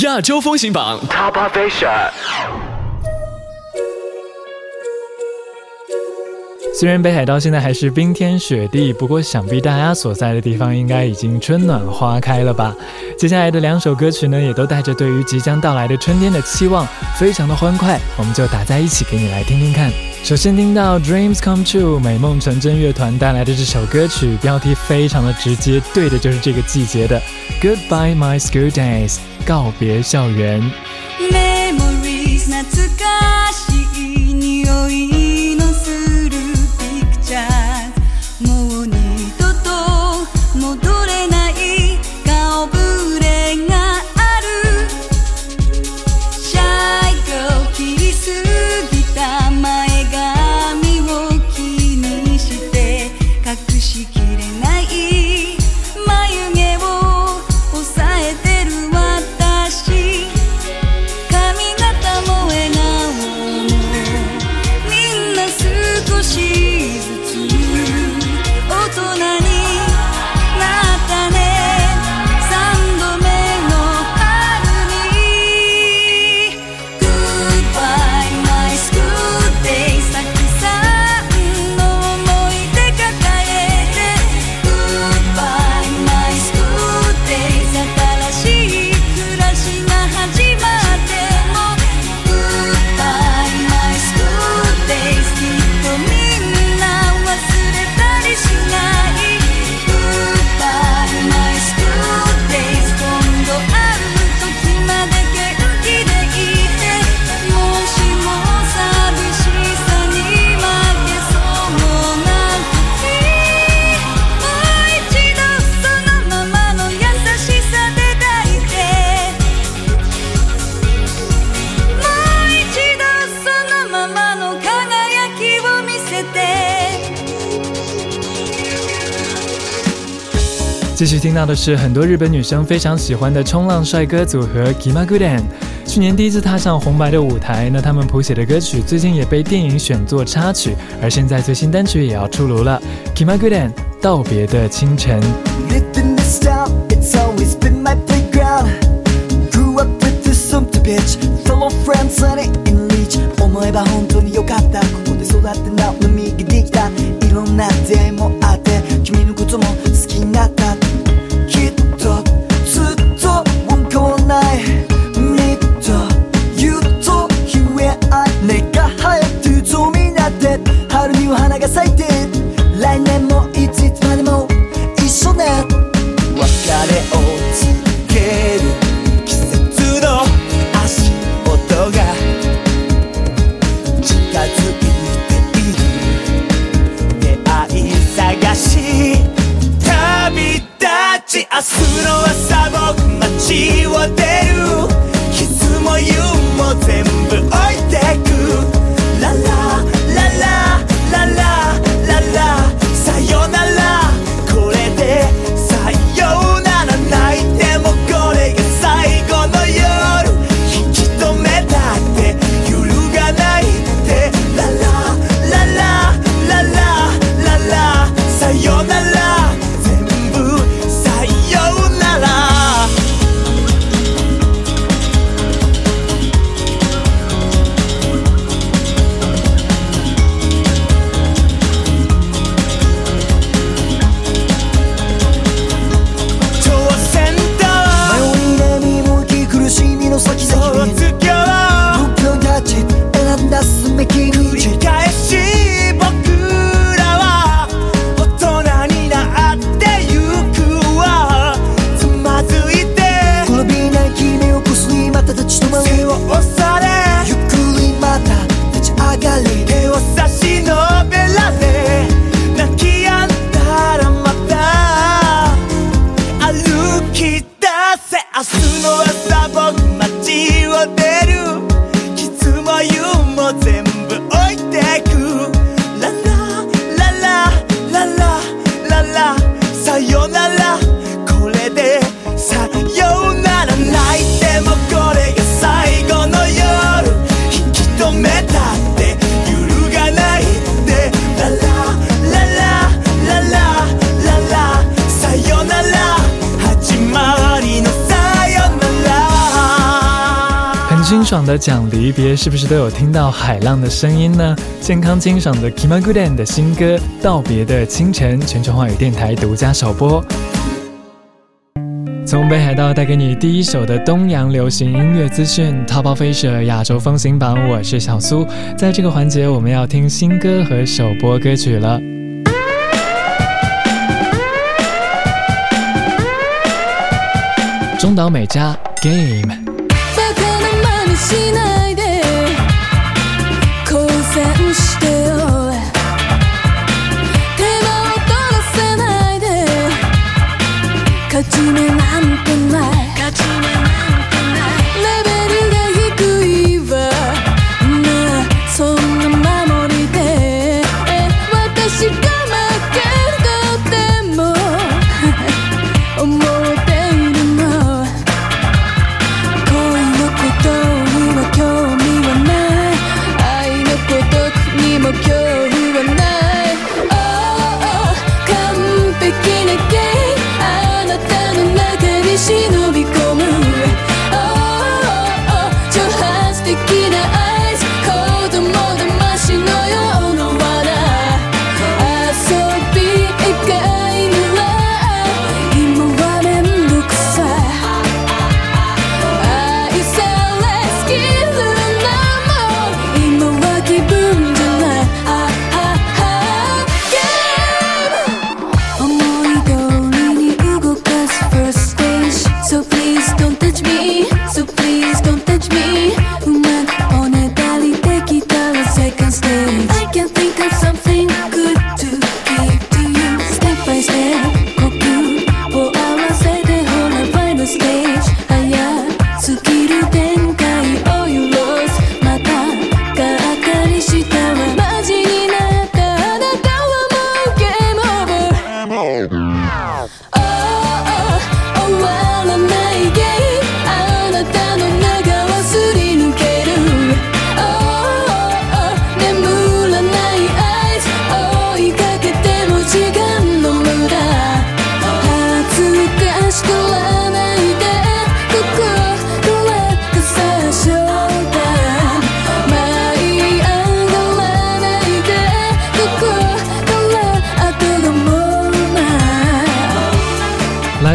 亚洲风行榜 Top of Asia。虽然北海道现在还是冰天雪地，不过想必大家所在的地方应该已经春暖花开了吧？接下来的两首歌曲呢，也都带着对于即将到来的春天的期望，非常的欢快，我们就打在一起给你来听听看。首先听到 Dreams Come True 美梦成真乐团带来的这首歌曲，标题非常的直接，对的就是这个季节的 Goodbye My School Days，告别校园。继续听到的是很多日本女生非常喜欢的冲浪帅哥组合 Kima Gooden 去年第一次踏上红白的舞台，那他们谱写的歌曲最近也被电影选作插曲，而现在最新单曲也要出炉了，Kima Gooden 道别的清晨。的讲离别，是不是都有听到海浪的声音呢？健康清爽的 Kimagudan 的新歌《道别的清晨》，全球华语电台独家首播。从北海道带给你第一首的东洋流行音乐资讯，Top of Asia 亚洲风行榜，我是小苏。在这个环节，我们要听新歌和首播歌曲了。中岛美嘉 Game。しないで please don't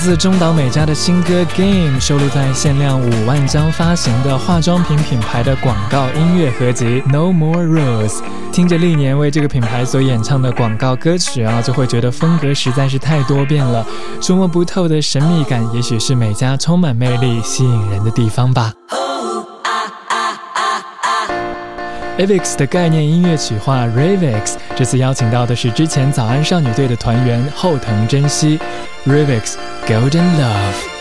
自中岛美嘉的新歌《Game》收录在限量五万张发行的化妆品品牌的广告音乐合集《No More Rules》。听着历年为这个品牌所演唱的广告歌曲啊，就会觉得风格实在是太多变了，捉摸不透的神秘感，也许是美嘉充满魅力、吸引人的地方吧。Revex 的概念音乐曲化 Ravex，这次邀请到的是之前早安少女队的团员后藤真希。，Ravex Golden Love。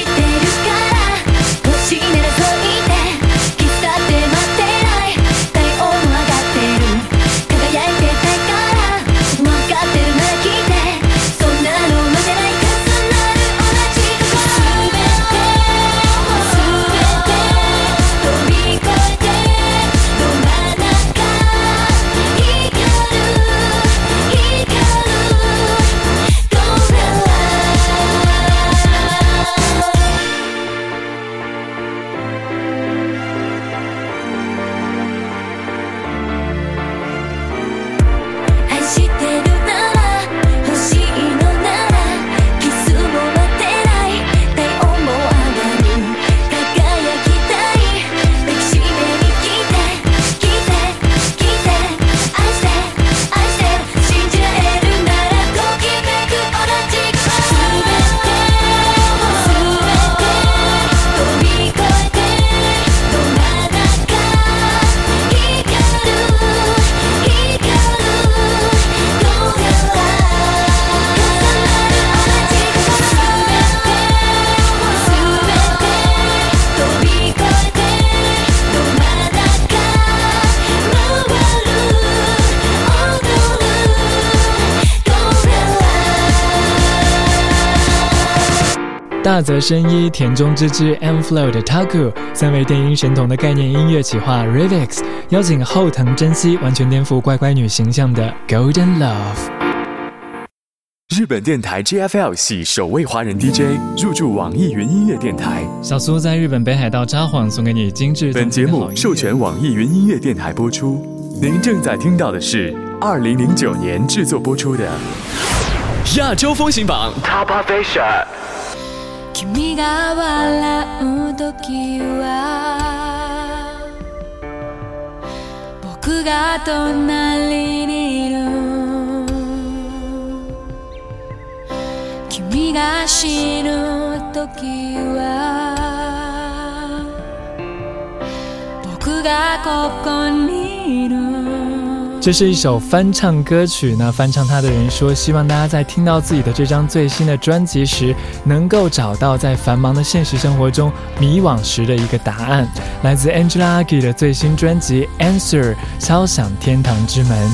して大泽伸一、田中之之、M Flow 的 Taku 三位电音神童的概念音乐企划 Revix，邀请后藤真希完全颠覆乖乖女形象的 Golden Love。日本电台 GFL 系首位华人 DJ 入驻网易云音乐电台。小苏在日本北海道札幌送给你精致。本节目授权网易云音乐电台播出。您正在听到的是二零零九年制作播出的亚洲风行榜 Top Asia。君が笑う時は僕が隣にいる君が死ぬ時は僕がここにいる这是一首翻唱歌曲，那翻唱它的人说，希望大家在听到自己的这张最新的专辑时，能够找到在繁忙的现实生活中迷惘时的一个答案。来自 Angela Aggie 的最新专辑《Answer》，敲响天堂之门。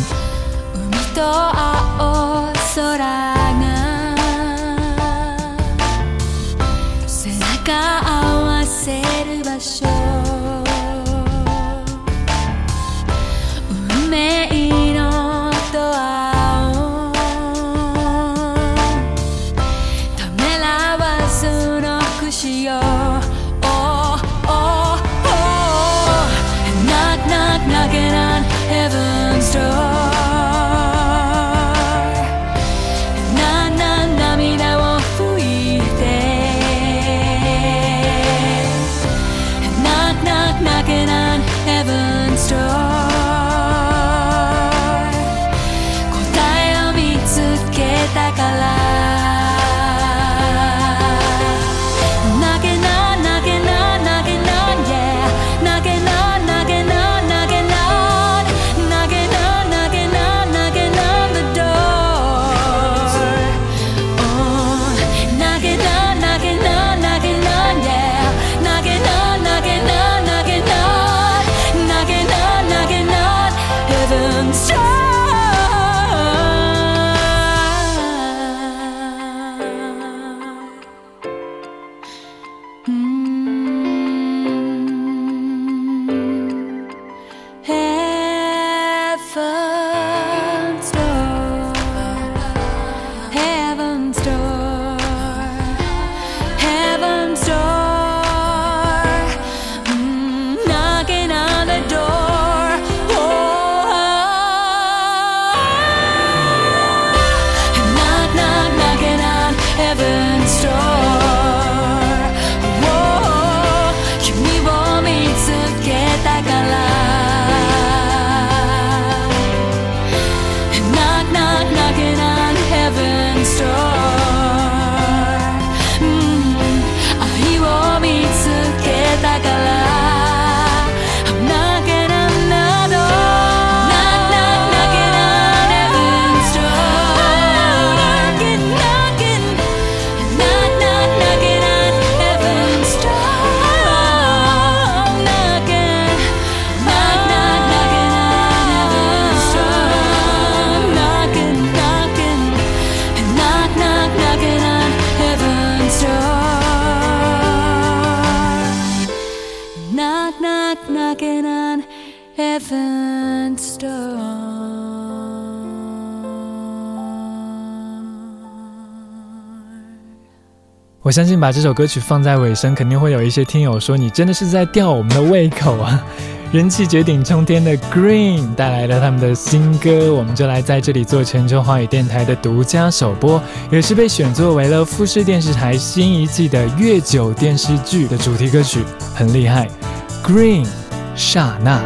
相信把这首歌曲放在尾声，肯定会有一些听友说你真的是在吊我们的胃口啊！人气绝顶冲天的 Green 带来了他们的新歌，我们就来在这里做全球华语电台的独家首播，也是被选作为了富士电视台新一季的月九电视剧的主题歌曲，很厉害。Green 刹那。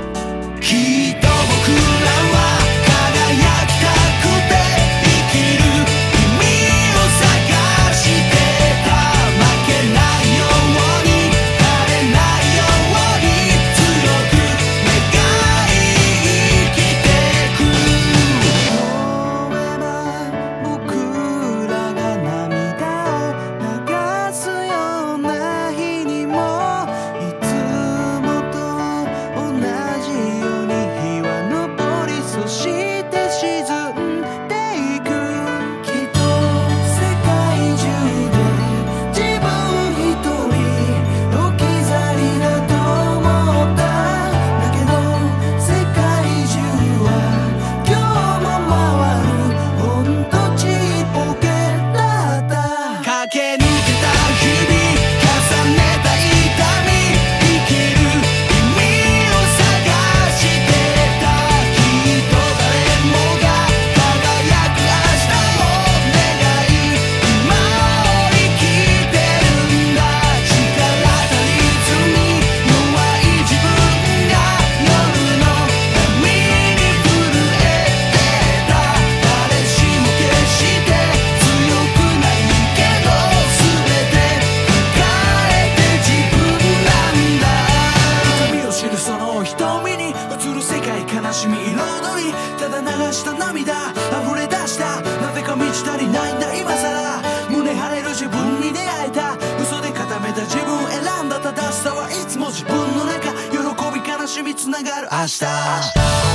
の瞳に映る世界悲しみ彩り。ただ流した涙溢れ出した。なぜか満ち足りないんだ今さら胸張れる自分に出会えた。嘘で固めた自分を選んだ。正しさはいつも自分の中。喜び悲しみつながる。明日。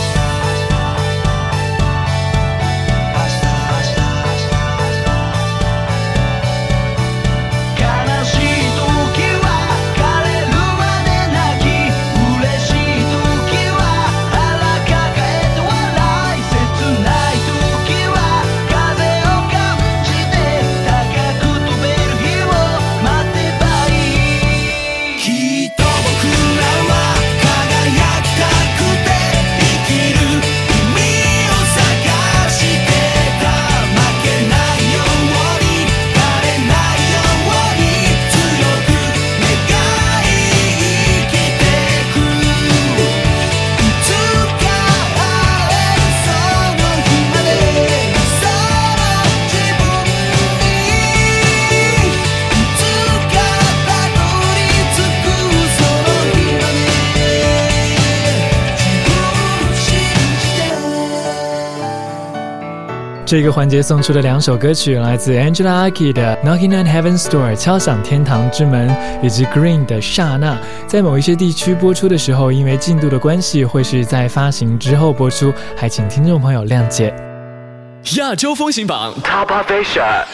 这个环节送出的两首歌曲来自 Angela Aki 的《Knocking on Heaven's Door》敲响天堂之门，以及 Green 的《刹那》。在某一些地区播出的时候，因为进度的关系，会是在发行之后播出，还请听众朋友谅解。亚洲风行榜 Top Asia。